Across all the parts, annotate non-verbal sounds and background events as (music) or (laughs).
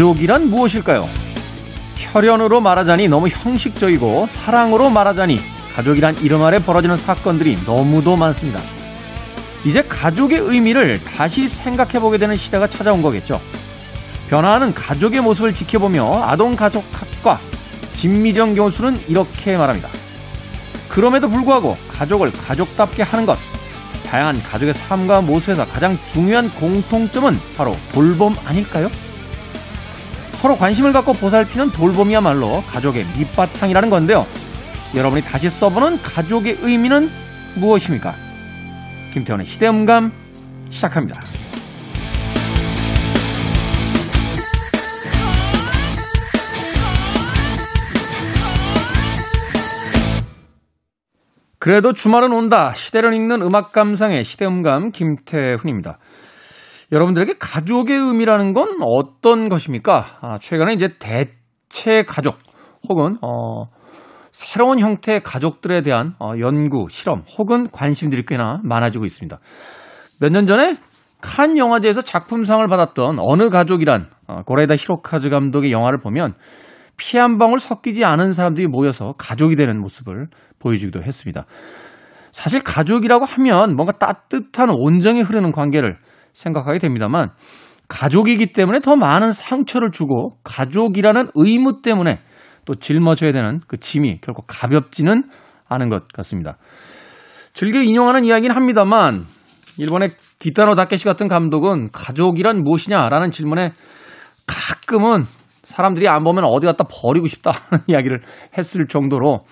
가족이란 무엇일까요? 혈연으로 말하자니 너무 형식적이고 사랑으로 말하자니 가족이란 이름 아래 벌어지는 사건들이 너무도 많습니다. 이제 가족의 의미를 다시 생각해보게 되는 시대가 찾아온 거겠죠. 변화하는 가족의 모습을 지켜보며 아동가족학과 진미정 교수는 이렇게 말합니다. 그럼에도 불구하고 가족을 가족답게 하는 것, 다양한 가족의 삶과 모습에서 가장 중요한 공통점은 바로 돌봄 아닐까요? 서로 관심을 갖고 보살피는 돌봄이야말로 가족의 밑바탕이라는 건데요. 여러분이 다시 써보는 가족의 의미는 무엇입니까? 김태원의 시대음감 시작합니다. 그래도 주말은 온다. 시대를 읽는 음악 감상의 시대음감 김태훈입니다. 여러분들에게 가족의 의미라는 건 어떤 것입니까? 아, 최근에 이제 대체 가족 혹은 어, 새로운 형태의 가족들에 대한 어, 연구, 실험 혹은 관심들이 꽤나 많아지고 있습니다. 몇 년 전에 칸 영화제에서 작품상을 받았던 어느 가족이란 어, 고레다 히로카즈 감독의 영화를 보면 피 한 방울 섞이지 않은 사람들이 모여서 가족이 되는 모습을 보여주기도 했습니다. 사실 가족이라고 하면 뭔가 따뜻한 온정이 흐르는 관계를 생각하게 됩니다만 가족이기 때문에 더 많은 상처를 주고 가족이라는 의무 때문에 또 짊어져야 되는 그 짐이 결코 가볍지는 않은 것 같습니다. 즐겨 인용하는 이야기는 합니다만 일본의 기타노 다케시 같은 감독은 가족이란 무엇이냐라는 질문에 가끔은 사람들이 안 보면 어디 갖다 버리고 싶다 하는 (laughs) 이야기를 했을 정도로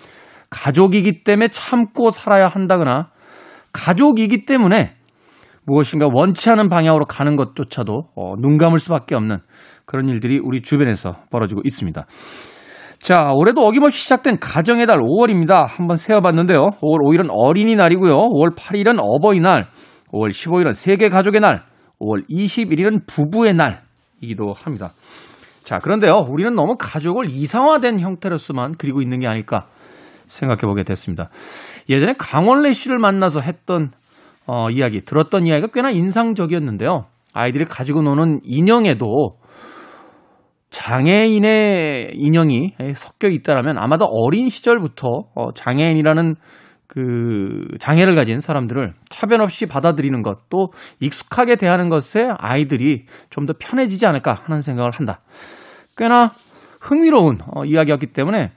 가족이기 때문에 참고 살아야 한다거나 가족이기 때문에 무엇인가 원치 않은 방향으로 가는 것조차도 어, 눈 감을 수밖에 없는 그런 일들이 우리 주변에서 벌어지고 있습니다. 자, 올해도 어김없이 시작된 가정의 달 5월입니다. 한번 세어봤는데요. 5월 5일은 어린이날이고요. 5월 8일은 어버이날, 5월 15일은 세계 가족의 날, 5월 21일은 부부의 날이기도 합니다. 자, 그런데요. 우리는 너무 가족을 이상화된 형태로서만 그리고 있는 게 아닐까 생각해 보게 됐습니다. 예전에 강원래 씨를 만나서 했던 어, 이야기, 들었던 이야기가 꽤나 인상적이었는데요. 아이들이 가지고 노는 인형에도 장애인의 인형이 섞여 있다라면 아마도 어린 시절부터 어, 장애인이라는 그 장애를 가진 사람들을 차별 없이 받아들이는 것, 또 익숙하게 대하는 것에 아이들이 좀 더 편해지지 않을까 하는 생각을 한다. 꽤나 흥미로운 어, 이야기였기 때문에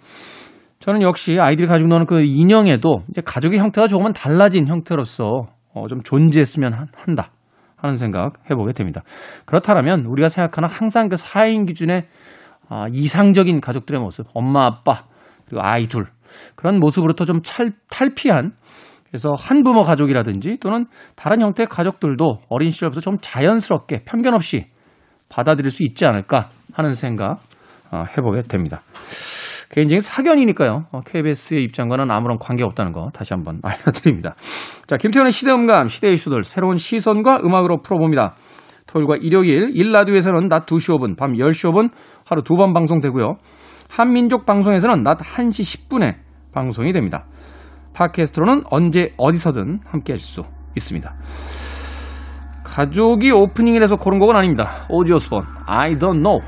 저는 역시 아이들이 가지고 노는 그 인형에도 이제 가족의 형태가 조금은 달라진 형태로서 어, 좀 존재했으면 한다. 하는 생각 해보게 됩니다. 그렇다면 우리가 생각하는 항상 그 4인 기준의 아, 이상적인 가족들의 모습, 엄마, 아빠, 그리고 아이 둘, 그런 모습으로부터 좀 찰, 탈피한 그래서 한부모 가족이라든지 또는 다른 형태의 가족들도 어린 시절부터 좀 자연스럽게 편견 없이 받아들일 수 있지 않을까 하는 생각 어, 해보게 됩니다. 개인적인 사견이니까요. KBS의 입장과는 아무런 관계 없다는 거 다시 한번 (laughs) 알려드립니다. 자, 김태현의 시대음감, 시대 이슈들 새로운 시선과 음악으로 풀어봅니다. 토요일과 일요일, 일라디오에서는 낮 2시 5분, 밤 10시 5분 하루 두 번 방송되고요. 한민족 방송에서는 낮 1시 10분에 방송이 됩니다. 팟캐스트로는 언제 어디서든 함께 하실 수 있습니다. 가족이 오프닝이라서 고른 곡은 아닙니다. 오디오스본 I don't know.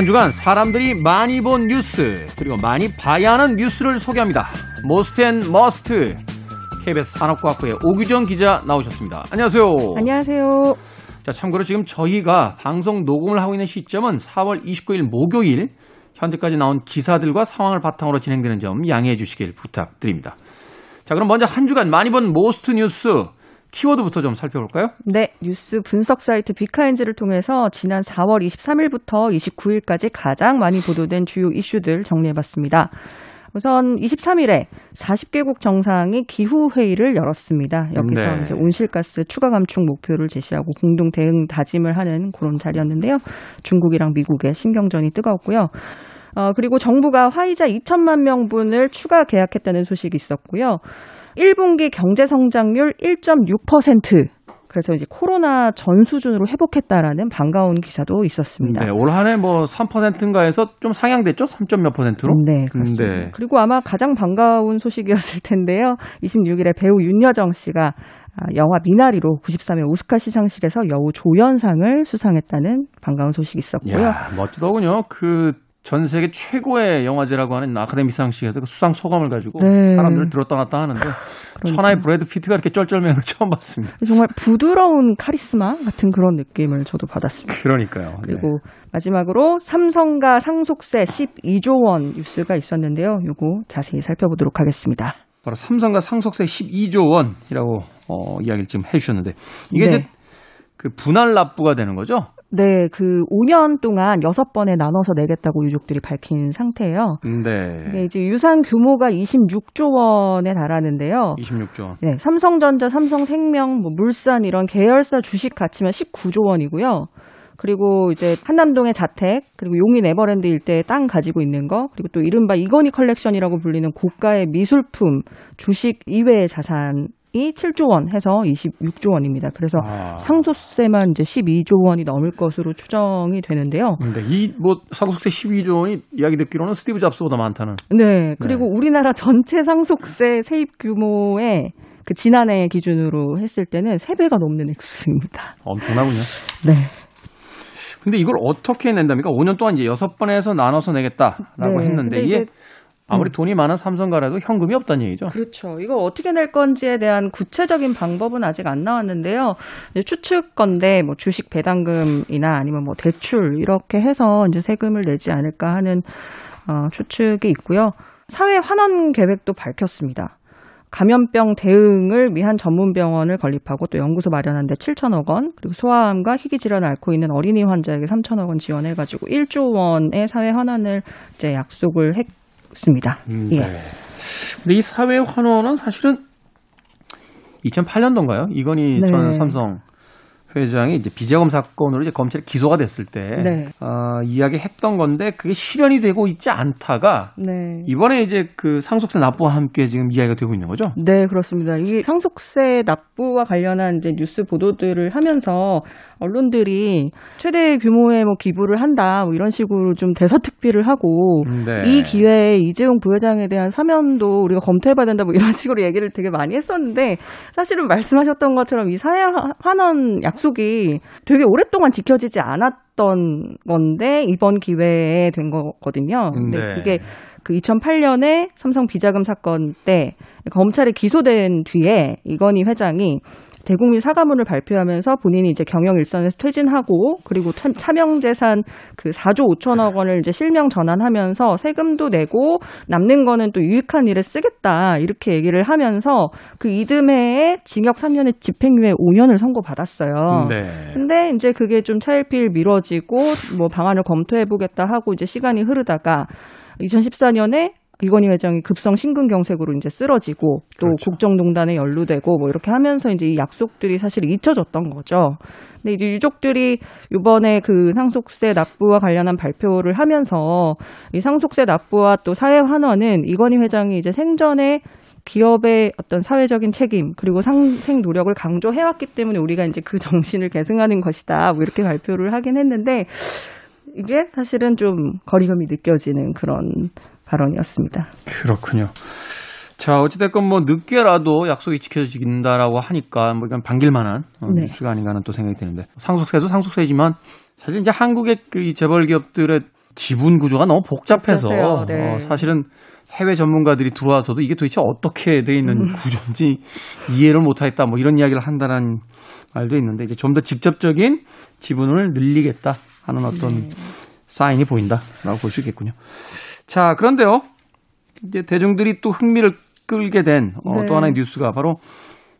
한 주간 사람들이 많이 본 뉴스 그리고 많이 봐야 하는 뉴스를 소개합니다. Most and Must KBS 산업과학부의 오규정 기자 나오셨습니다. 안녕하세요. 안녕하세요. 자, 참고로 지금 저희가 방송 녹음을 하고 있는 시점은 4월 29일 목요일 현재까지 나온 기사들과 상황을 바탕으로 진행되는 점 양해해 주시길 부탁드립니다. 자, 그럼 먼저 한 주간 많이 본 Most 뉴스 키워드부터 좀 살펴볼까요? 네, 뉴스 분석 사이트 비카인즈를 통해서 지난 4월 23일부터 29일까지 가장 많이 보도된 주요 이슈들 정리해봤습니다. 우선 23일에 40개국 정상이 기후 회의를 열었습니다. 여기서 네. 이제 온실가스 추가 감축 목표를 제시하고 공동 대응 다짐을 하는 그런 자리였는데요. 중국이랑 미국의 신경전이 뜨거웠고요. 어, 그리고 정부가 화이자 2천만 명분을 추가 계약했다는 소식이 있었고요. 1분기 경제 성장률 1.6%. 그래서 이제 코로나 전 수준으로 회복했다라는 반가운 기사도 있었습니다. 네, 올 한해 뭐 3%인가에서 좀 상향됐죠? 3점 몇 퍼센트로? 네, 그렇습니다. 네. 그리고 아마 가장 반가운 소식이었을 텐데요. 26일에 배우 윤여정 씨가 아, 영화 미나리로 93회 오스카 시상식에서 여우 조연상을 수상했다는 반가운 소식이 있었고요. 야, 멋지더군요. 그 전 세계 최고의 영화제라고 하는 아카데미 시상식에서 그 수상 소감을 가지고 네. 사람들을 들었다 놨다 하는데 천하의 브래드 피트가 이렇게 쩔쩔매는 걸 처음 봤습니다. 정말 부드러운 카리스마 같은 그런 느낌을 저도 받았습니다. 그러니까요. 네. 그리고 마지막으로 삼성과 상속세 12조 원 뉴스가 있었는데요. 요거 자세히 살펴보도록 하겠습니다. 바로 삼성과 상속세 12조 원이라고 어, 이야기를 지금 해주셨는데 이게 네. 이제 그 분할 납부가 되는 거죠? 네, 그 5년 동안 6번에 나눠서 내겠다고 유족들이 밝힌 상태예요. 네. 이게 이제 유산 규모가 26조 원에 달하는데요. 26조 원. 네, 삼성전자, 삼성생명, 뭐 물산 이런 계열사 주식 가치만 19조 원이고요. 그리고 이제 한남동의 자택, 그리고 용인 에버랜드 일대에 땅 가지고 있는 거, 그리고 또 이른바 이건희 컬렉션이라고 불리는 고가의 미술품, 주식 이외의 자산이 7조 원 해서 26조 원입니다. 그래서 아. 상속세만 이제 12조 원이 넘을 것으로 추정이 되는데요. 근데 이 뭐 상속세 12조 원이 이야기 듣기로는 스티브 잡스보다 많다는. 네. 그리고 우리나라 전체 상속세 세입 규모의 그 지난해 기준으로 했을 때는 3배가 넘는 액수입니다. 엄청나군요. 네. 근데 이걸 어떻게 낸답니까? 5년 동안 이제 6번에서 나눠서 내겠다라고 네, 했는데 이게 아무리 돈이 많은 삼성가라도 현금이 없다는 얘기죠. 그렇죠. 이걸 어떻게 낼 건지에 대한 구체적인 방법은 아직 안 나왔는데요. 이제 추측 건데 뭐 주식 배당금이나 아니면 뭐 대출 이렇게 해서 이제 세금을 내지 않을까 하는 어, 추측이 있고요. 사회 환원 계획도 밝혔습니다. 감염병 대응을 위한 전문 병원을 건립하고 또 연구소 마련하는데 7천억 원, 그리고 소아암과 희귀 질환을 앓고 있는 어린이 환자에게 3천억 원 지원해 가지고 1조 원의 사회 환원을 이제 약속을 했 습니다. 음, 예. 네. 근데 이 사회 환원은 사실은 2008년도인가요? 이건희 네. 전 삼성 회장이 이제 비자금 사건으로 이제 검찰에 기소가 됐을 때 네. 어, 이야기했던 건데 그게 실현이 되고 있지 않다가 네. 이번에 이제 그 상속세 납부와 함께 지금 이야기가 되고 있는 거죠. 네, 그렇습니다. 이 상속세 납부와 관련한 이제 뉴스 보도들을 하면서 언론들이 최대 규모의 뭐 기부를 한다, 뭐 이런 식으로 좀 대서특필을 하고 네. 이 기회에 이재용 부회장에 대한 사면도 우리가 검토해봐야 된다, 뭐 이런 (laughs) 식으로 얘기를 되게 많이 했었는데 사실은 말씀하셨던 것처럼 이 사회 환원 약 속이 되게 오랫동안 지켜지지 않았던 건데 이번 기회에 된 거거든요. 근데 네. 이게 그 2008년에 삼성 비자금 사건 때 검찰에 기소된 뒤에 이건희 회장이 대국민 사과문을 발표하면서 본인이 이제 경영 일선에서 퇴진하고 그리고 참- 차명재산 그 4조 5천억 원을 이제 실명 전환하면서 세금도 내고 남는 거는 또 유익한 일에 쓰겠다 이렇게 얘기를 하면서 그 이듬해에 징역 3년에 집행유예 5년을 선고받았어요. 네. 근데 이제 그게 좀 차일피일 미뤄지고 뭐 방안을 검토해 보겠다 하고 이제 시간이 흐르다가 2014년에 이건희 회장이 급성 심근경색으로 이제 쓰러지고 또 그렇죠. 국정농단에 연루되고 뭐 이렇게 하면서 이제 이 약속들이 사실 잊혀졌던 거죠. 근데 이제 유족들이 이번에 그 상속세 납부와 관련한 발표를 하면서 이 상속세 납부와 또 사회 환원은 이건희 회장이 이제 생전에 기업의 어떤 사회적인 책임 그리고 상생 노력을 강조해왔기 때문에 우리가 이제 그 정신을 계승하는 것이다. 뭐 이렇게 발표를 하긴 했는데 이게 사실은 좀 거리감이 느껴지는 그런 발언이었습니다. 그렇군요. 자, 어찌됐건 뭐 늦게라도 약속이 지켜진다라고 하니까 뭐 이건 반길만한 어, 네. 뉴스가 아닌가 하는 또 생각이 드는데 상속세도 상속세지만 사실 이제 한국의 그이 재벌 기업들의 지분 구조가 너무 복잡해서 복잡해요. 네. 어, 사실은 해외 전문가들이 들어와서도 이게 도대체 어떻게 돼 있는 음. 구조인지 이해를 못하겠다 뭐 이런 이야기를 한다는 말도 있는데 이제 좀 더 직접적인 지분을 늘리겠다 하는 어떤 네. 사인이 보인다라고 볼 수 있겠군요. 자, 그런데요. 이제 대중들이 또 흥미를 끌게 된 어, 네. 또 하나의 뉴스가 바로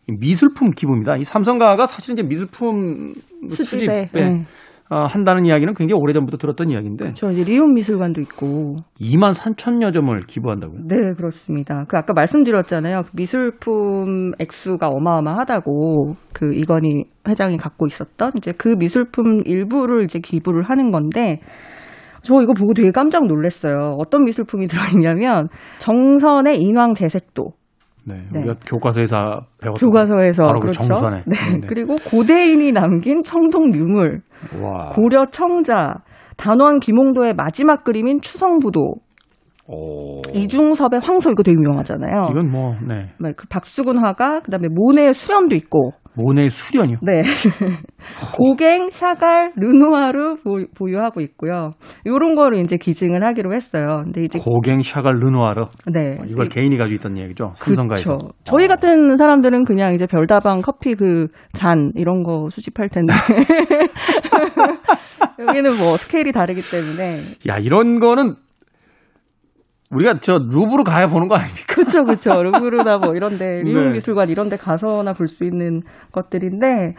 이 미술품 기부입니다. 이 삼성가가 사실은 이제 미술품 수집에, 수집에 네. 어, 한다는 이야기는 굉장히 오래전부터 들었던 이야기인데 저 이제 리움 미술관도 있고 2만 3천여 점을 기부한다고요. 네, 그렇습니다. 그 아까 말씀드렸잖아요. 그 미술품 액수가 어마어마하다고 그 이건희 회장이 갖고 있었던 이제 그 미술품 일부를 이제 기부를 하는 건데 저 이거 보고 되게 깜짝 놀랐어요. 어떤 미술품이 들어있냐면 정선의 인왕 재색도. 네, 네. 우리가 교과서에서 배웠던 교과서에서 바로 그렇죠. 그 정선에. 네. 네. 그리고 고대인이 남긴 청동 유물, 와. 고려 청자, 단원 김홍도의 마지막 그림인 추성부도. 오. 이중섭의 황소 이거 되게 유명하잖아요. 이건 뭐, 네. 네, 그 박수근 화가 그다음에 모네의 수련도 있고. 모네의 수련이요? 네. (laughs) 고갱, 샤갈, 르누아르 보유하고 있고요. 요런 거를 이제 기증을 하기로 했어요. 근데 이제 고갱, 샤갈, 르누아르. 네. 어, 이걸 개인이 가지고 있던 얘기죠. 삼성가에서. 그쵸. 저희 같은 사람들은 그냥 이제 별다방 커피 그 잔 이런 거 수집할 텐데. (laughs) (laughs) 여기는 뭐 스케일이 다르기 때문에. 야, 이런 거는 우리가 저 루브르 가야 보는 거 아닙니까? 그렇죠, 그렇죠. 루브르나 뭐 이런데 리움 네. 미술관 이런데 가서나 볼 수 있는 것들인데,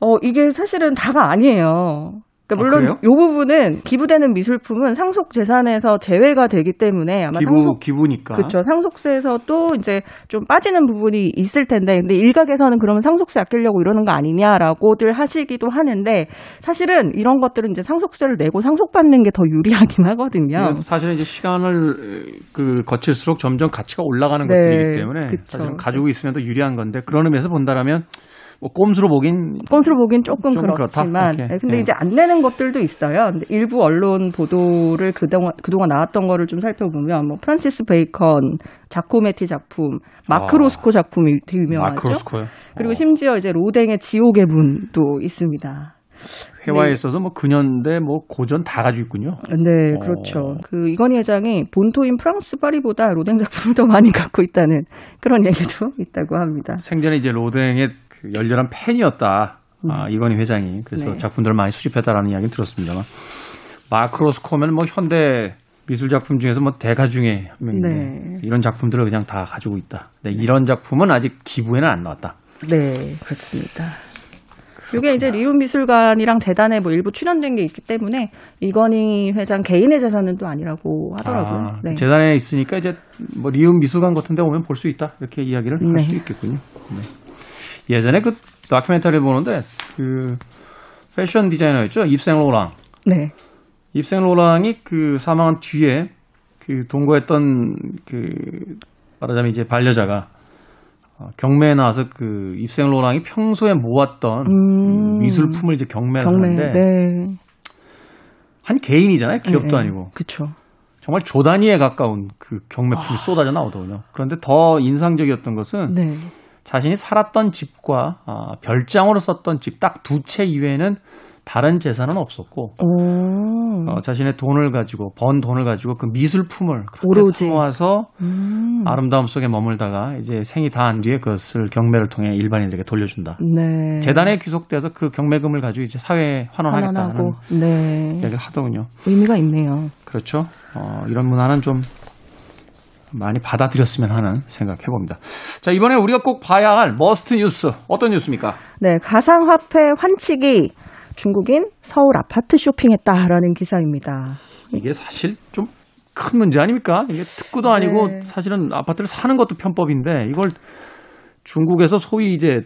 어 이게 사실은 다가 아니에요. 그러니까 물론 아, 이 부분은 기부되는 미술품은 상속 재산에서 제외가 되기 때문에 아마 기부 상속, 기부니까 그렇죠 상속세에서도 이제 좀 빠지는 부분이 있을 텐데 근데 일각에서는 그러면 상속세 아끼려고 이러는 거 아니냐라고들 하시기도 하는데 사실은 이런 것들은 이제 상속세를 내고 상속받는 게 더 유리하긴 하거든요. 사실은 이제 시간을 그 거칠수록 점점 가치가 올라가는 네, 것들이기 때문에 그쵸. 사실은 가지고 있으면 더 유리한 건데 그런 의미에서 본다라면 뭐 꼼수로 보긴 꼼수로 보긴 조금, 그렇지만 네, 근데 네. 이제 안 내는 것들도 있어요. 일부 언론 보도를 그동안 그동안 나왔던 거를 좀 살펴보면 뭐 프란시스 베이컨, 자코메티 작품, 마크 로스코 아, 작품이 되게 유명하죠. 마크 로스코요. 그리고 어. 심지어 이제 로댕의 지옥의 문도 있습니다. 회화에 네. 있어서 뭐 근현대 뭐 고전 다 가지고 있군요. 네, 어. 그렇죠. 그 이건희 회장이 본토인 프랑스 파리보다 로댕 작품을 더 많이 갖고 있다는 그런 얘기도 (laughs) 있다고 합니다. 생전에 이제 로댕의 그 열렬한 팬이었다. 네. 아, 이건희 회장이 그래서 네. 작품들을 많이 수집했다라는 이야기를 들었습니다만 마크로스코면 뭐 현대 미술 작품 중에서 뭐 대가 중에 네. 이런 작품들을 그냥 다 가지고 있다. 네, 이런 작품은 아직 기부에는 안 나왔다. 네, 그렇습니다. 이게 이제 리움 미술관이랑 재단에 뭐 일부 출연된 게 있기 때문에 이건희 회장 개인의 재산은 또 아니라고 하더라고요. 아, 네. 재단에 있으니까 이제 뭐 리움 미술관 같은 데 오면 볼 수 있다 이렇게 이야기를 네. 할수 있겠군요. 네. 예전에 그 다큐멘터리 보는데 그 패션 디자이너였죠 입생 로랑. 네. 입생 로랑이 그 사망한 뒤에 그 동거했던 그 말하자면 이제 반려자가 어, 경매에 나와서 그 입생 로랑이 평소에 모았던 음. 그 미술품을 이제 경매를 경매, 하는데 네. 한 개인이잖아요 기업도 네, 아니고 그렇죠. 정말 조 단위에 가까운 그 경매품이 아. 쏟아져 나오더군요. 그런데 더 인상적이었던 것은 네. 자신이 살았던 집과 어, 별장으로 썼던 집 딱 두 채 이외에는 다른 재산은 없었고 어, 자신의 돈을 가지고 번 돈을 가지고 그 미술품을 그렇게 모아서 음. 아름다움 속에 머물다가 이제 생이 다한 뒤에 그것을 경매를 통해 일반인들에게 돌려준다. 네. 재단에 귀속돼서 그 경매금을 가지고 이제 사회에 환원하겠다는 네. 이야기를 하더군요. 의미가 있네요. 그렇죠. 어, 이런 문화는 좀 많이 받아들였으면 하는 생각 해봅니다. 자, 이번에 우리가 꼭 봐야 할 Must 뉴스, 어떤 뉴스입니까? 네, 가상화폐 환치기 중국인 서울 아파트 쇼핑했다라는 기사입니다. 이게 사실 좀 큰 문제 아닙니까? 이게 특구도 아니고 네. 사실은 아파트를 사는 것도 편법인데 이걸 중국에서 소위 이제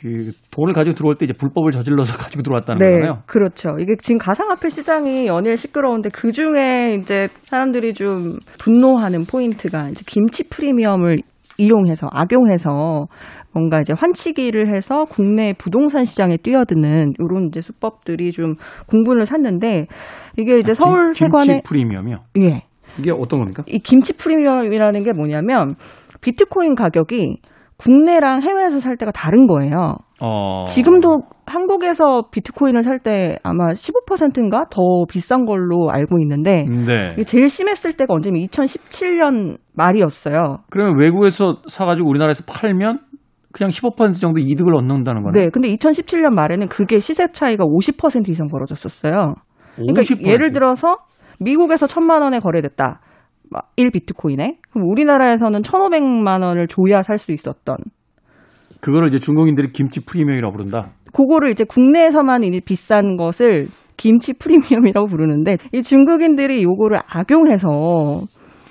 그 돈을 가지고 들어올 때 이제 불법을 저질러서 (laughs) 가지고 들어왔다는 네, 거잖아요. 그렇죠. 이게 지금 가상화폐 시장이 연일 시끄러운데 그 중에 이제 사람들이 좀 분노하는 포인트가 이제 김치 프리미엄을 이용해서 악용해서 뭔가 이제 환치기를 해서 국내 부동산 시장에 뛰어드는 이런 이제 수법들이 좀 공분을 샀는데 이게 이제 아, 서울 김, 세관의 김치 프리미엄이요. 예. 이게 어떤 겁니까? 이 김치 프리미엄이라는 게 뭐냐면 비트코인 가격이 국내랑 해외에서 살 때가 다른 거예요. 어... 지금도 한국에서 비트코인을 살 때 아마 15%인가 더 비싼 걸로 알고 있는데 네. 제일 심했을 때가 언제면 2017년 말이었어요. 그러면 외국에서 사가지고 우리나라에서 팔면 그냥 15% 정도 이득을 얻는다는 거네. 네, 근데 2017년 말에는 그게 시세 차이가 50% 이상 벌어졌었어요. 그러니까 50%? 예를 들어서 미국에서 천만 원에 거래됐다. 1 비트코인에 그럼 우리나라에서는 1,500만 원을 줘야 살 수 있었던 그거를 이제 중국인들이 김치 프리미엄이라고 부른다. 그거를 이제 국내에서만 비싼 것을 김치 프리미엄이라고 부르는데 이 중국인들이 요거를 악용해서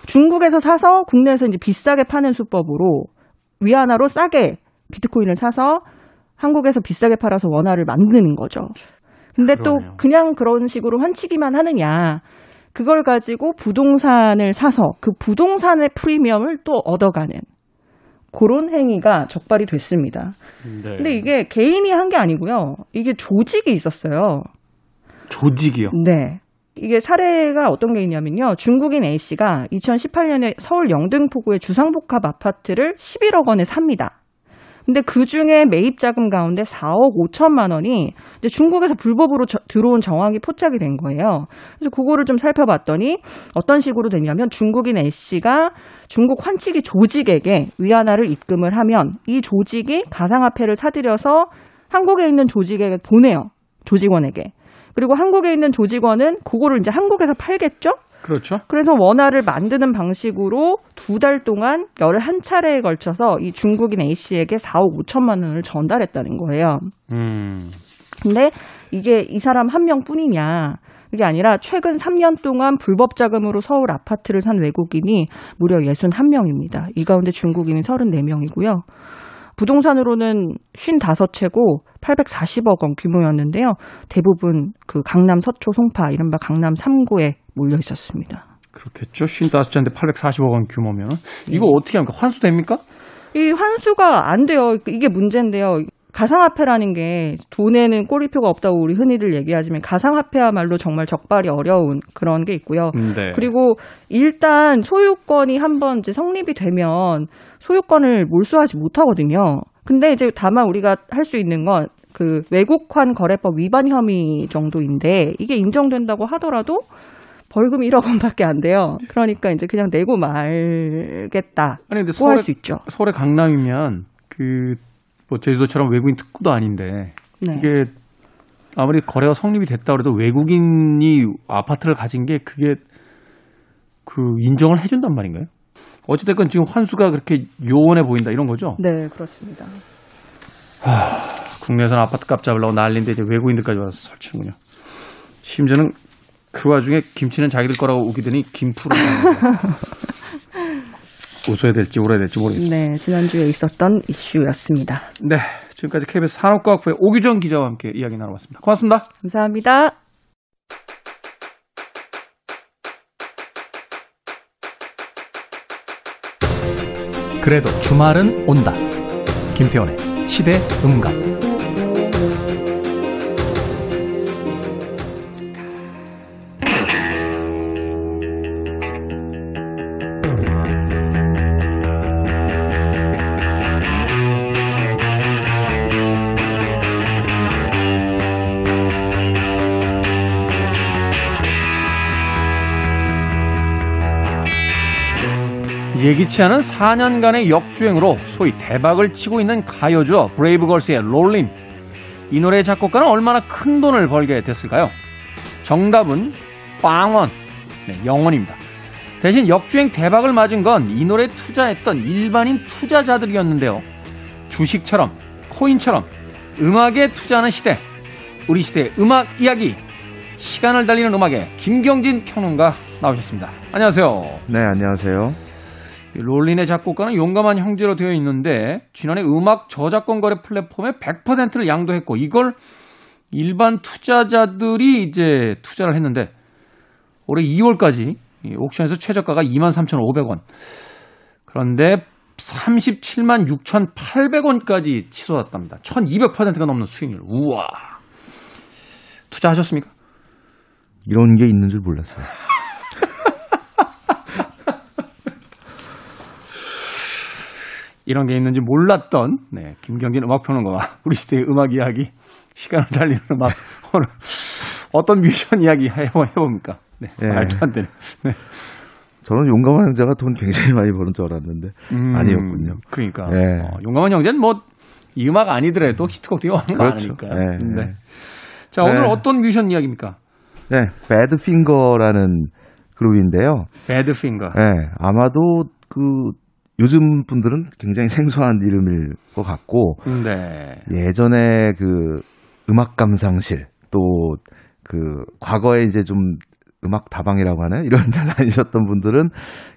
중국에서 사서 국내에서 이제 비싸게 파는 수법으로 위안화로 싸게 비트코인을 사서 한국에서 비싸게 팔아서 원화를 만드는 거죠. 근데 그러네요. 또 그냥 그런 식으로 환치기만 하느냐. 그걸 가지고 부동산을 사서 그 부동산의 프리미엄을 또 얻어가는 그런 행위가 적발이 됐습니다. 네. 근데 이게 개인이 한 게 아니고요. 이게 조직이 있었어요. 조직이요? 네. 이게 사례가 어떤 게 있냐면요. 중국인 A씨가 2018년에 서울 영등포구의 주상복합 아파트를 11억 원에 삽니다. 근데 그 중에 매입 자금 가운데 4억 5천만 원이 이제 중국에서 불법으로 저, 들어온 정황이 포착이 된 거예요. 그래서 그거를 좀 살펴봤더니 어떤 식으로 되냐면 중국인 A씨가 중국 환치기 조직에게 위안화를 입금을 하면 이 조직이 가상화폐를 사들여서 한국에 있는 조직에게 보내요. 조직원에게. 그리고 한국에 있는 조직원은 그거를 이제 한국에서 팔겠죠? 그렇죠. 그래서 원화를 만드는 방식으로 두 달 동안 열한 차례에 걸쳐서 이 중국인 A 씨에게 4억 5천만 원을 전달했다는 거예요. 음. 근데 이게 이 사람 한 명뿐이냐? 그게 아니라 최근 3년 동안 불법 자금으로 서울 아파트를 산 외국인이 무려 61명입니다. 이 가운데 중국인이 34명이고요. 부동산으로는 55채고 840억 원 규모였는데요. 대부분 그 강남 서초 송파 이른바 강남 3구에 몰려 있었습니다. 그렇겠죠. 55채인데 840억 원 규모면 이거 네. 어떻게 합니까? 환수됩니까? 이 환수가 안 돼요. 이게 문제인데요. 가상화폐라는 게 돈에는 꼬리표가 없다고 우리 흔히들 얘기하지만 가상화폐야말로 정말 적발이 어려운 그런 게 있고요. 네. 그리고 일단 소유권이 한번 이제 성립이 되면 소유권을 몰수하지 못하거든요. 근데 이제 다만 우리가 할 수 있는 건 그 외국환 거래법 위반 혐의 정도인데 이게 인정된다고 하더라도 벌금 1억 원밖에 안 돼요. 그러니까 이제 그냥 내고 말겠다. 아니 근데 서울에, 수 있죠. 서울의 강남이면 그 뭐 제주도처럼 외국인 특구도 아닌데 네. 이게 아무리 거래가 성립이 됐다 그래도 외국인이 아파트를 가진 게 그게 그 인정을 해준단 말인가요? 어찌됐건 지금 환수가 그렇게 요원해 보인다 이런 거죠? 네, 그렇습니다. 하, 국내에서는 아파트 값 잡으려고 난리인데 이제 외국인들까지 와서 설치는군요. 심지어는 그 와중에 김치는 자기들 거라고 우기더니 김프로 (laughs) 웃어야 될지 울어야 될지 모르겠습니다. 네, 지난주에 있었던 이슈였습니다. 네, 지금까지 KBS 산업과학부의 오기정 기자와 함께 이야기 나눠봤습니다. 고맙습니다. 감사합니다. 그래도 주말은 온다. 김태원의 시대 음감. 예기치 않은 4년간의 역주행으로 소위 대박을 치고 있는 가요죠. 브레이브걸스의 롤린. 이 노래의 작곡가는 얼마나 큰 돈을 벌게 됐을까요? 정답은 빵원. 네, 영원입니다. 대신 역주행 대박을 맞은 건 이 노래에 투자했던 일반인 투자자들이었는데요. 주식처럼, 코인처럼 음악에 투자하는 시대. 우리 시대의 음악 이야기. 시간을 달리는 음악의 김경진 평론가 나오셨습니다. 안녕하세요. 네, 안녕하세요. 롤린의 작곡가는 용감한 형제로 되어 있는데 지난해 음악 저작권 거래 플랫폼에 100%를 양도했고 이걸 일반 투자자들이 이제 투자를 했는데 올해 2월까지 옥션에서 최저가가 23,500원. 그런데 37만 6,800원까지 치솟았답니다. 1,200%가 넘는 수익률. 우와. 투자하셨습니까? 이런 게 있는 줄 몰랐어요. (laughs) 이런 게 있는지 몰랐던 네, 김경진 음악평론가와 (laughs) 우리 시대의 음악 이야기 시간을 달리는 음악 (laughs) 오늘 어떤 뮤지션 이야기 해봅니까? 네, 네. 말도 안 되네. 네. 저는 용감한 형제가 돈 굉장히 많이 버는 줄 알았는데 음, 아니었군요. 그러니까 네. 어, 용감한 형제는 뭐 이 음악 아니더라도 히트곡 되게 그렇죠. 많으니까. 네, 네. 자 오늘 네. 어떤 뮤지션 이야기입니까? 네, 배드핑거라는 그룹인데요. 배드핑거. 네, 아마도 그 요즘 분들은 굉장히 생소한 이름일 것 같고 네. 예전에 그 음악 감상실 또 그 과거에 이제 좀 음악 다방이라고 하나요? 이런 (laughs) 데 다니셨던 분들은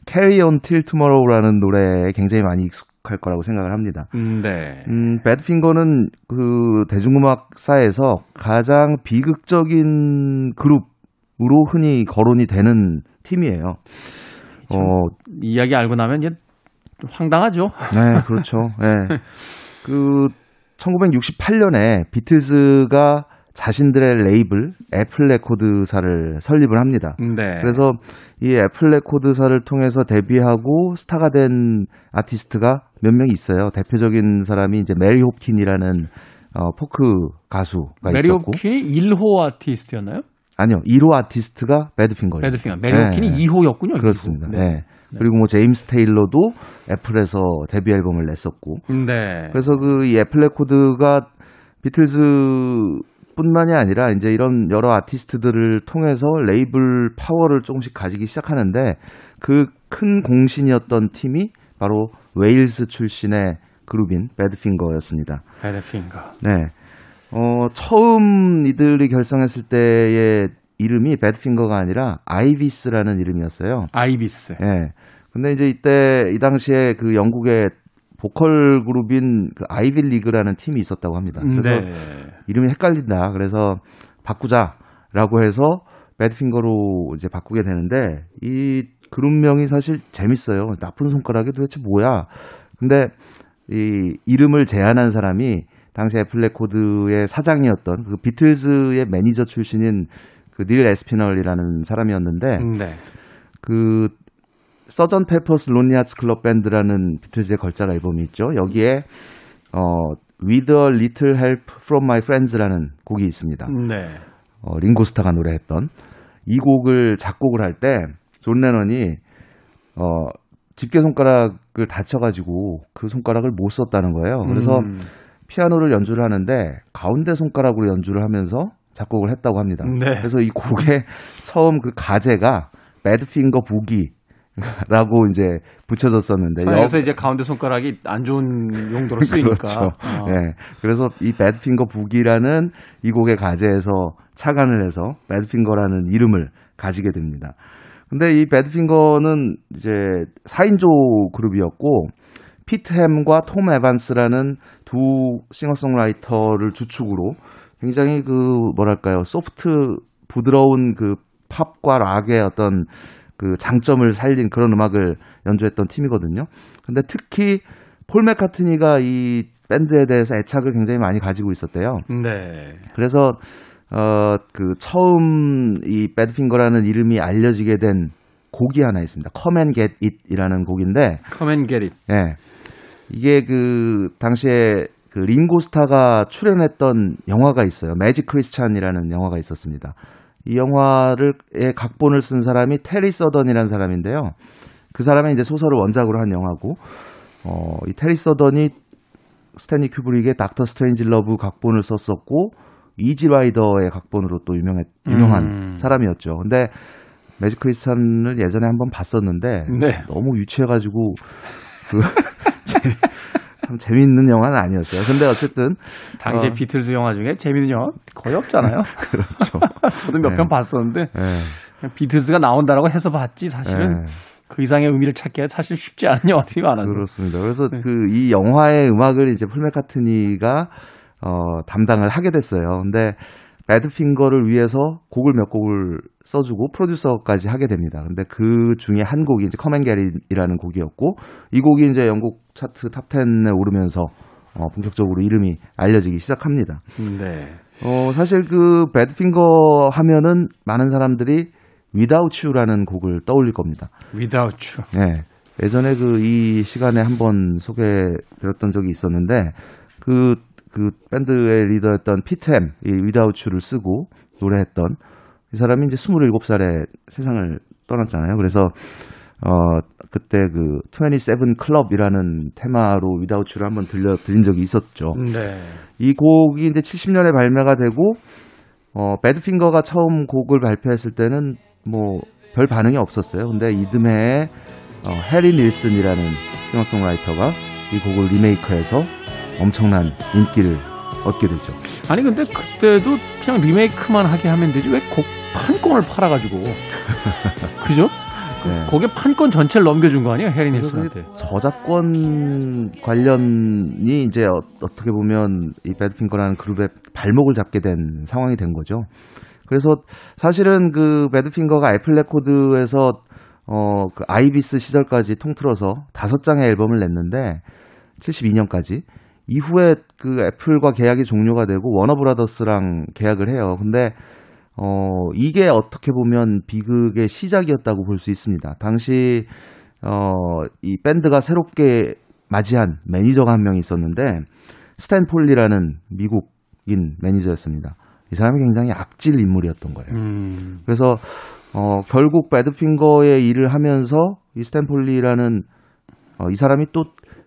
Carry On Till Tomorrow라는 노래에 굉장히 많이 익숙할 거라고 생각을 합니다. 음, 네. 음, 배드핑거는 그 대중음악사에서 가장 비극적인 그룹으로 흔히 거론이 되는 팀이에요. 어, 이야기 알고 나면 이제 황당하죠. 네, 그렇죠. 네. 그 1968년에 비틀즈가 자신들의 레이블 애플 레코드사를 설립을 합니다. 네. 그래서 이 애플 레코드사를 통해서 데뷔하고 스타가 된 아티스트가 몇 명 있어요. 대표적인 사람이 이제 메리 홉킨이라는 어, 포크 가수가 메리 있었고. 메리 홉킨이 1호 아티스트였나요? 아니요. 1호 아티스트가 배드핑거예요. 배드핑거. 메리 네. 홉킨이 2호였군요. 그렇습니다. 2호. 네. 네. 그리고 뭐 제임스 테일러도 애플에서 데뷔 앨범을 냈었고. 네. 그래서 그 이 애플 레코드가 비틀즈 뿐만이 아니라 이제 이런 여러 아티스트들을 통해서 레이블 파워를 조금씩 가지기 시작하는데 그 큰 공신이었던 팀이 바로 웨일스 출신의 그룹인 배드핑거였습니다. 배드핑거. 네. 어, 처음 이들이 결성했을 때의 이름이 배드핑거가 아니라 아이비스라는 이름이었어요. 아이비스. 예. 네. 근데 이제 이때 이 당시에 그 영국의 보컬 그룹인 그 아이빌 리그라는 팀이 있었다고 합니다. 그래서 네. 이름이 헷갈린다. 그래서 바꾸자라고 해서 배드핑거로 이제 바꾸게 되는데 이 그룹명이 사실 재밌어요. 나쁜 손가락이 도대체 뭐야? 근데 이 이름을 제안한 사람이 당시 애플 레코드의 사장이었던 그 비틀즈의 매니저 출신인 그 닐 에스피널이라는 사람이었는데 네. 그 Sgt. Pepper's Lonely Hearts Club Band라는 비틀즈의 걸작 앨범이 있죠. 여기에 어 With a Little Help from My Friends라는 곡이 있습니다. 네. 어, 링고스타가 노래했던 이 곡을 작곡을 할 때 존 레넌이 어 집게 손가락을 다쳐가지고 그 손가락을 못 썼다는 거예요. 그래서 음. 피아노를 연주를 하는데 가운데 손가락으로 연주를 하면서 작곡을 했다고 합니다. 네. 그래서 이 곡의 (laughs) 처음 그 가제가 Bad Finger Boogie라고 이제 붙여졌었는데 서에서 이제 가운데 손가락이 안 좋은 용도로 쓰이니까. (laughs) 그렇죠. 어. 네. 그래서 이 Bad Finger Boogie라는 이 곡의 가제에서 착안을 해서 배드핑거라는 이름을 가지게 됩니다. 근데 이 배드핑거는 이제 4인조 그룹이었고 피트햄과 톰 에반스라는 두 싱어송라이터를 주축으로 굉장히 그 뭐랄까요 소프트 부드러운 그 팝과 락의 어떤 그 장점을 살린 그런 음악을 연주했던 팀이거든요. 근데 특히 폴 맥카트니가 이 밴드에 대해서 애착을 굉장히 많이 가지고 있었대요. 네. 그래서 어 그 처음 이 배드핑거라는 이름이 알려지게 된 곡이 하나 있습니다. Come and Get It이라는 곡인데 Come and Get It. 네. 이게 그 당시에 그 링고스타가 출연했던 영화가 있어요. 매직 크리스찬이라는 영화가 있었습니다. 이 영화를의 각본을 쓴 사람이 테리 서던이라는 사람인데요. 그 사람이 이제 소설을 원작으로 한 영화고, 어, 이 테리 서던이 스탠리 큐브릭의 Dr. Strangelove 각본을 썼었고, Easy Rider의 각본으로 또 유명했, 유명한 음. 사람이었죠. 근데 Magic Christian을 예전에 한번 봤었는데, 네. 너무 유치해가지고, 그, (laughs) 참 재미있는 영화는 아니었어요. 근데 어쨌든 당시 어, 비틀즈 영화 중에 재미있는 영화 거의 없잖아요. (laughs) 그렇죠. 저도 몇편 네. 봤었는데 네. 비틀즈가 나온다라고 해서 봤지 사실은 네. 그 이상의 의미를 찾기가 사실 쉽지 않은 영화들이 많아서 그렇습니다. 그래서 네. 그이 영화의 음악을 이제 폴 맥카트니가 어, 담당을 하게 됐어요. 근데 배드핑거를 위해서 곡을 몇 곡을 써주고 프로듀서까지 하게 됩니다. 근데 그 중에 한 곡이 이제 커맨게리라는 곡이었고 이 곡이 이제 영국 차트 탑 10에 오르면서 어, 본격적으로 이름이 알려지기 시작합니다. 네. 어, 사실 그 배드핑거 하면은 많은 사람들이 Without You라는 곡을 떠올릴 겁니다. Without You. 네. 예전에 그 이 시간에 한번 소개드렸던 적이 있었는데 그그 밴드의 리더였던 피트햄, 이 위다우츠를 쓰고 노래했던 이 사람이 이제 27살에 세상을 떠났잖아요. 그래서 어 그때 그 27 클럽이라는 테마로 위다우츠를 한번 들려 드린 적이 있었죠. 네. 이 곡이 이제 70년에 발매가 되고 어 배드핑거가 처음 곡을 발표했을 때는 뭐 별 반응이 없었어요. 근데 이듬해 어, 해리 닐슨이라는 싱어송라이터가 이 곡을 리메이크해서 엄청난 인기를 얻게 되죠. 아니 근데 그때도 그냥 리메이크만 하게 하면 되지 왜 곡 판권을 팔아가지고 (laughs) 그죠? 네. 곡의 판권 전체를 넘겨준 거 아니에요 해리 닐슨한테? 저작권 관련이 이제 어, 떻게 보면 이 배드핑거라는 그룹의 발목을 잡게 된 상황이 된 거죠. 그래서 사실은 그 배드핑거가 애플 레코드에서 어, 그 아이비스 시절까지 통틀어서 다섯 장의 앨범을 냈는데 72년까지 이후에 그 애플과 계약이 종료가 되고 워너브라더스랑 계약을 해요. 근데 어, 이게 어떻게 보면 비극의 시작이었다고 볼 수 있습니다. 당시 어, 이 밴드가 새롭게 맞이한 매니저가 한 명 있었는데 스탠 폴리라는 미국인 매니저였습니다. 이 사람이 굉장히 악질 인물이었던 거예요. 음. 그래서 어, 결국 배드핑거의 일을 하면서 이 스탠 폴리라는 어, 이 사람이 또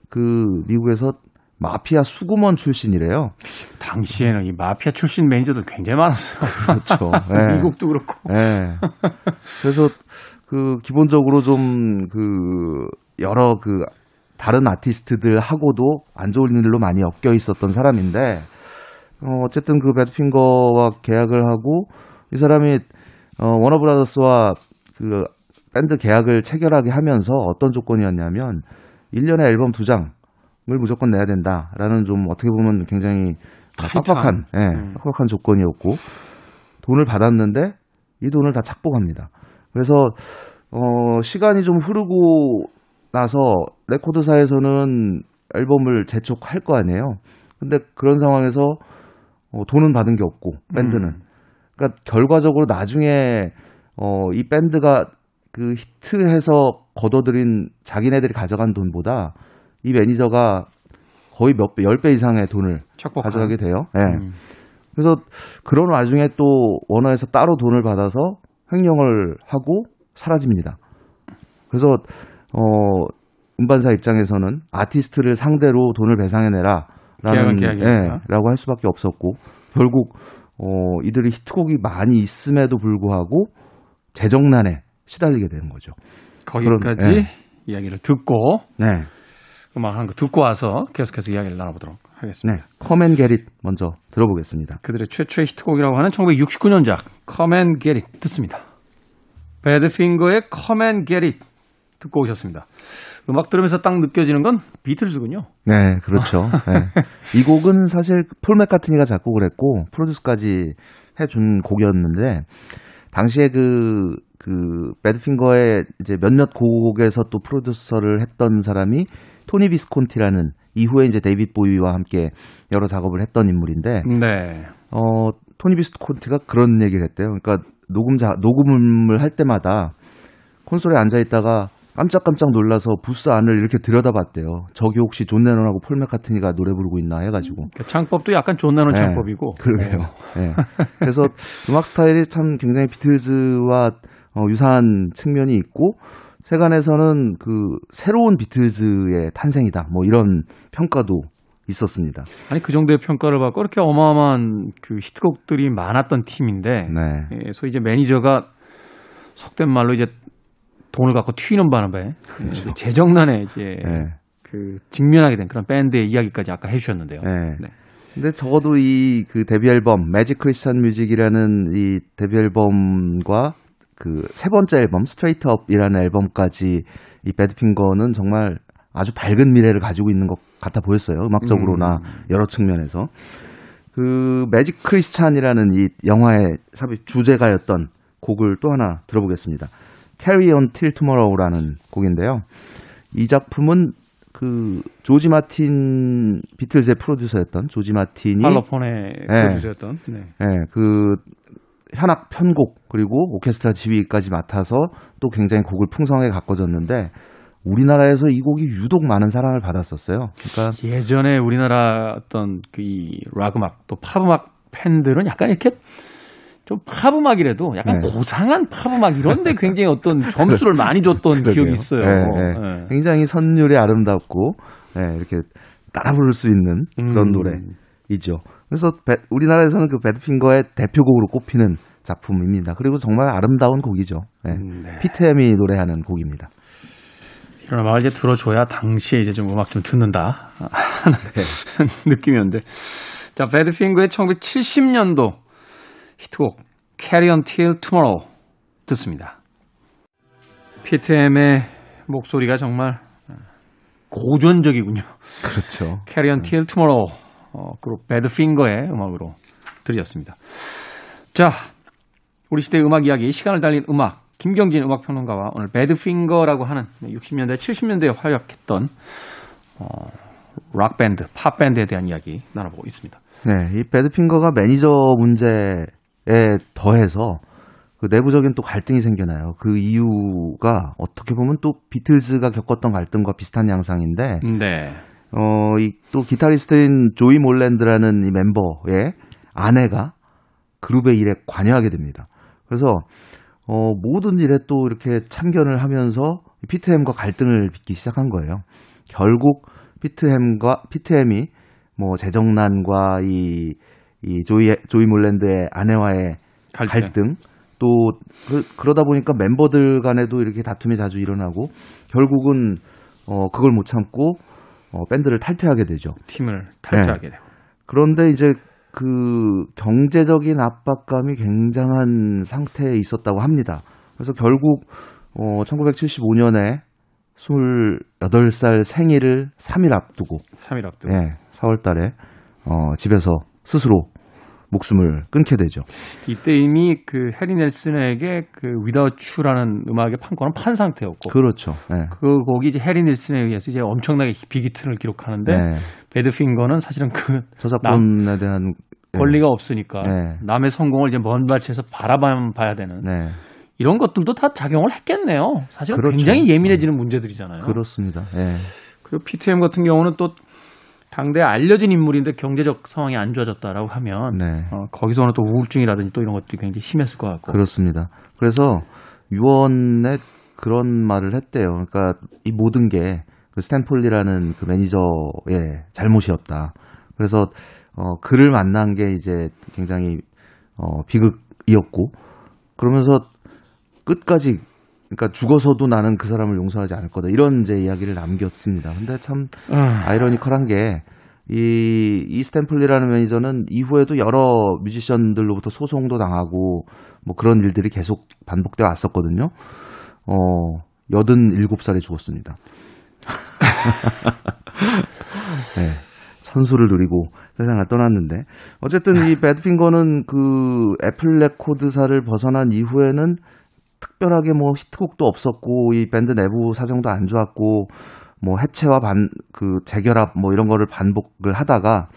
그 미국에서 마피아 수구먼 출신이래요. 당시에는 이 마피아 출신 매니저도 굉장히 많았어요. 그렇죠. 네. (laughs) 미국도 그렇고. 네. 그래서 그 기본적으로 좀 그 여러 그 다른 아티스트들하고도 안 좋은 일로 많이 엮여 있었던 사람인데 어 어쨌든 그 배드핑거와 계약을 하고 이 사람이 어 워너브라더스와 그 밴드 계약을 체결하게 하면서 어떤 조건이었냐면 1년에 앨범 두 장을 무조건 내야 된다라는 좀 어떻게 보면 굉장히 빡빡한 예, 네, 빡빡한 조건이었고 돈을 받았는데 이 돈을 다 착복합니다. 그래서 어 시간이 좀 흐르고 나서 레코드사에서는 앨범을 재촉할 거 아니에요. 근데 그런 상황에서 어, 돈은 받은 게 없고 밴드는 음. 그러니까 결과적으로 나중에 어, 이 밴드가 그 히트해서 걷어들인 자기네들이 가져간 돈보다 이 매니저가 거의 몇 배, 열배 이상의 돈을 착복한. 가져가게 돼요. 예. 네. 음. 그래서 그런 와중에 또 원어에서 따로 돈을 받아서 횡령을 하고 사라집니다. 그래서 어 음반사 입장에서는 아티스트를 상대로 돈을 배상해내라 라는 예, 라고 할 수밖에 없었고 결국 어 이들이 히트곡이 많이 있음에도 불구하고 재정난에 시달리게 되는 거죠. 거기까지 그런, 예. 이야기를 듣고 네. 음악 한 거 듣고 와서 계속해서 이야기를 나눠보도록 하겠습니다. 네. 커맨 게릿 먼저 들어보겠습니다. 그들의 최초의 히트곡이라고 하는 1969년작 Come and Get It 듣습니다. 배드핑거의 Come and Get It 듣고 오셨습니다. 음악 들으면서 딱 느껴지는 건 비틀즈군요. 네, 그렇죠. (laughs) 네. 이 곡은 사실 폴 맥카트니가 작곡을 했고 produce까지 해준 곡이었는데 당시에 그, 그, 배드핑거의 이제 몇몇 곡에서 또 프로듀서를 했던 사람이 토니 비스콘티라는 이후에 이제 데이빗 보이와 함께 여러 작업을 했던 인물인데, 네. 어, 토니 비스콘티가 그런 얘기를 했대요. 그러니까 녹음 자, 녹음을 할 때마다 콘솔에 앉아 있다가 깜짝깜짝 놀라서 부스 안을 이렇게 들여다봤대요. 저기 혹시 존 레논하고 폴 맥카트니가 노래 부르고 있나 해가지고. 그러니까 창법도 약간 존 레논 네, 창법이고. 그러게요. 네. 그래서 (laughs) 음악 스타일이 참 굉장히 비틀즈와 어, 유사한 측면이 있고 세간에서는 그 새로운 비틀즈의 탄생이다. 뭐 이런 평가도 있었습니다. 아니 그 정도의 평가를 받고 이렇게 어마어마한 그 히트곡들이 많았던 팀인데, 네. 예, 소위 이제 매니저가 속된 말로 이제 돈을 갖고 튀는 바람에 그렇죠. 재정난에 이제 네. 그 직면하게 된 그런 밴드의 이야기까지 아까 해주셨는데요. 네. 네. 근데 적어도 이 그 데뷔 앨범 Magic Christian Music이라는 이 데뷔 앨범과 그 세 번째 앨범 Straight Up이라는 앨범까지 이 배드핑거는 정말 아주 밝은 미래를 가지고 있는 것 같아 보였어요. 음악적으로나 음. 여러 측면에서. 그 Magic Christian이라는 이 영화의 삽입 주제가였던 곡을 또 하나 들어보겠습니다. Carry On Till Tomorrow라는 곡인데요. 이 작품은 그 조지 마틴 비틀즈의 프로듀서였던 조지 마틴이 팔로폰의 네, 프로듀서였던 네. 네, 그 현악 편곡 그리고 오케스트라 지휘까지 맡아서 또 굉장히 곡을 풍성하게 가꿔줬는데 우리나라에서 이 곡이 유독 많은 사랑을 받았었어요. 그러니까 예전에 우리나라 어떤 그이 락음악 또 팝음악 팬들은 약간 이렇게 좀 팝음악이라도 약간 네. 고상한 팝음악 이런데 굉장히 어떤 점수를 많이 줬던 기억이 있어요. 네, 네. 네. 굉장히 선율이 아름답고 네, 이렇게 따라 부를 수 있는 그런 음. 노래이죠. 그래서 배, 우리나라에서는 그 배드핑거의 대표곡으로 꼽히는 작품입니다. 그리고 정말 아름다운 곡이죠. 네. 음, 네. 피트햄이 노래하는 곡입니다. 이런 음악을 이제 들어줘야 당시에 이제 좀 음악 좀 듣는다 하는 (laughs) (laughs) 느낌이었는데 자 배드핑거의 1970년도 히트곡 Carry On Till Tomorrow 듣습니다. 피트엠의 목소리가 정말 고전적이군요. 그렇죠. Carry On Till Tomorrow 어, 그룹 배드핑거의 음악으로 들으셨습니다. 자, 우리 시대 음악 이야기 시간을 달린 음악 김경진 음악평론가와 오늘 배드핑거라고 하는 60년대 70년대에 활약했던 어, 락밴드, 팝밴드에 대한 이야기 나눠보고 있습니다. 네, 이 배드핑거가 매니저 문제에 더해서 그 내부적인 또 갈등이 생겨나요. 그 이유가 어떻게 보면 또 비틀즈가 겪었던 갈등과 비슷한 양상인데, 네. 어, 이 또 기타리스트인 조이 몰랜드라는 이 멤버의 아내가 그룹의 일에 관여하게 됩니다. 그래서 어, 모든 일에 또 이렇게 참견을 하면서 피트햄과 갈등을 빚기 시작한 거예요. 결국 피트햄과 피트햄이 뭐 재정난과 이, 이 조이 조이 몰랜드의 아내와의 갈등, 갈등 또 그, 그러다 보니까 멤버들 간에도 이렇게 다툼이 자주 일어나고 결국은 어 그걸 못 참고 어 밴드를 탈퇴하게 되죠. 팀을 탈퇴하게 네. 되고. 그런데 이제 그 경제적인 압박감이 굉장한 상태에 있었다고 합니다. 그래서 결국 어 1975년에 28살 생일을 3일 앞두고 3일 앞두고 예, 4월 달에 어 집에서 스스로 목숨을 끊게 되죠. 이때 이미 그 해리 넬슨에게 그 Without You라는 음악의 판권은 판 상태였고. 그렇죠. 네. 그 곡이 이제 해리 넬슨에 의해서 이제 엄청나게 비기튼을 기록하는데 네. 배드핑거는 사실은 그 저작권에 대한 네. 권리가 없으니까 네. 남의 성공을 이제 먼 발치에서 바라봐야 되는 네. 이런 것들도 다 작용을 했겠네요. 사실 그렇죠. 굉장히 예민해지는 문제들이잖아요. 그렇습니다. 네. 그리고 PTM 같은 경우는 또 당대 알려진 인물인데 경제적 상황이 안 좋아졌다라고 하면 네. 어, 거기서는 또 우울증이라든지 또 이런 것들이 굉장히 심했을 것 같고 그렇습니다. 그래서 유언에 그런 말을 했대요. 그러니까 이 모든 게 그 스탠폴리라는 그 매니저의 잘못이었다. 그래서 어, 그를 만난 게 이제 굉장히 어, 비극이었고 그러면서 끝까지 그러니까 죽어서도 나는 그 사람을 용서하지 않을 거다 이런 이제 이야기를 남겼습니다. 근데 참 아... 아이러니컬한 게 이, 이 스탠플리라는 매니저는 이후에도 여러 뮤지션들로부터 소송도 당하고 뭐 그런 일들이 계속 반복돼 왔었거든요. 어, 87살에 죽었습니다. (laughs) 네. 천수를 누리고 세상을 떠났는데 어쨌든 이 배드핑거는 그 애플 레코드사를 벗어난 이후에는 특별하게 뭐 히트곡도 없었고 이 밴드 내부 사정도 안 좋았고 뭐 해체와 반 그 재결합 뭐 이런 거를 반복을 하다가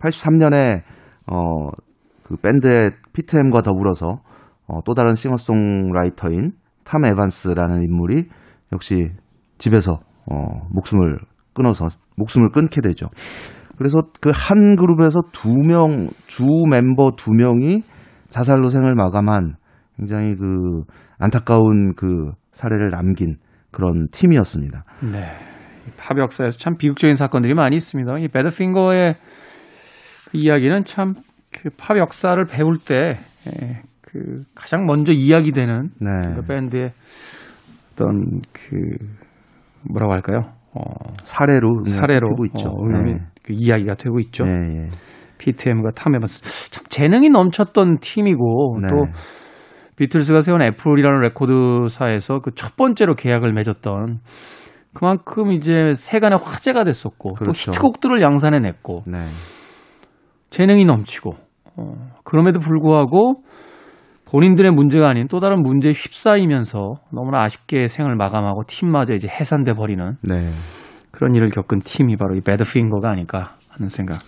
83년에 어 그 밴드의 피트 햄과 더불어서 어, 또 다른 싱어송라이터인 탐 에반스라는 인물이 역시 집에서 어, 목숨을 끊어서 목숨을 끊게 되죠. 그래서 그 한 그룹에서 두 명, 주 멤버 두 명이 자살로 생을 마감한 굉장히 그 안타까운 그 사례를 남긴 그런 팀이었습니다. 네. 팝 역사에서 참 비극적인 사건들이 많이 있습니다. 이 배드핑거의 그 이야기는 참 그 팝 역사를 배울 때그 예, 가장 먼저 이야기되는 네. 그 밴드의 어떤 그 뭐라고 할까요? 어, 사례로 사례로 있죠. 어, 네. 그 이야기가 되고 있죠. 네, 예. PTM과 탐에버스 참 재능이 넘쳤던 팀이고 네. 또 비틀스가 세운 애플이라는 레코드사에서 그 첫 번째로 계약을 맺었던 그만큼 이제 세간의 화제가 됐었고 그렇죠. 또 히트곡들을 양산해냈고 네. 재능이 넘치고 어, 그럼에도 불구하고 본인들의 문제가 아닌 또 다른 문제에 휩싸이면서 너무나 아쉽게 생을 마감하고 팀마저 이제 해산돼 버리는 네. 그런 일을 겪은 팀이 바로 이 배드핑거가 아닐까 하는 생각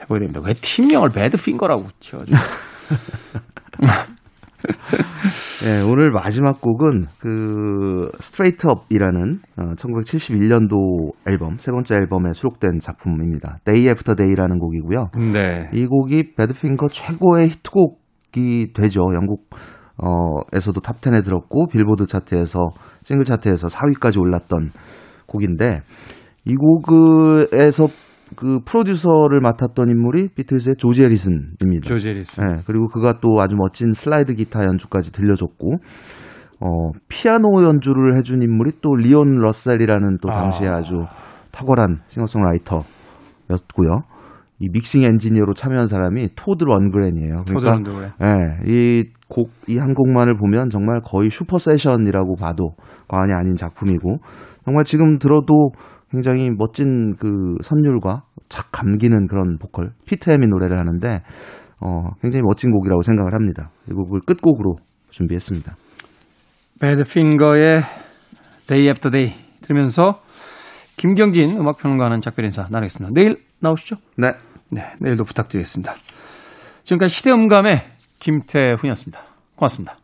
해보게 됩니다. 왜 팀명을 배드핑거라고 붙여? (laughs) 네, 오늘 마지막 곡은 그 Straight Up이라는 어, 1971년도 앨범 세 번째 앨범에 수록된 작품입니다. Day After Day라는 곡이고요. 네. 이 곡이 배드핑거 최고의 히트곡이 되죠. 영국 어, 에서도 탑 10에 들었고 빌보드 차트에서 싱글 차트에서 4위까지 올랐던 곡인데 이 곡에서 그 프로듀서를 맡았던 인물이 비틀즈의 조지 해리슨입니다. 조지 해리슨. 네, 그리고 그가 또 아주 멋진 슬라이드 기타 연주까지 들려줬고 어, 피아노 연주를 해준 인물이 또 리온 러셀이라는 또 당시에 아. 아주 탁월한 싱어송라이터였고요. 이 믹싱 엔지니어로 참여한 사람이 토드 런그렌이에요. 그러니까, 토드 런그렌. 예, 이 곡, 이 한 곡만을 보면 정말 거의 슈퍼 세션이라고 봐도 과언이 아닌 작품이고, 정말 지금 들어도 굉장히 멋진 그 선율과 착 감기는 그런 보컬 피트 햄이 노래를 하는데 어, 굉장히 멋진 곡이라고 생각을 합니다. 이 곡을 끝곡으로 준비했습니다. 배드핑거의 Day After Day 들으면서 김경진 음악평론가는 작별 인사 나누겠습니다. 내일 나오시죠? 네. 네, 내일도 부탁드리겠습니다. 지금까지 시대음감의 김태훈이었습니다. 고맙습니다.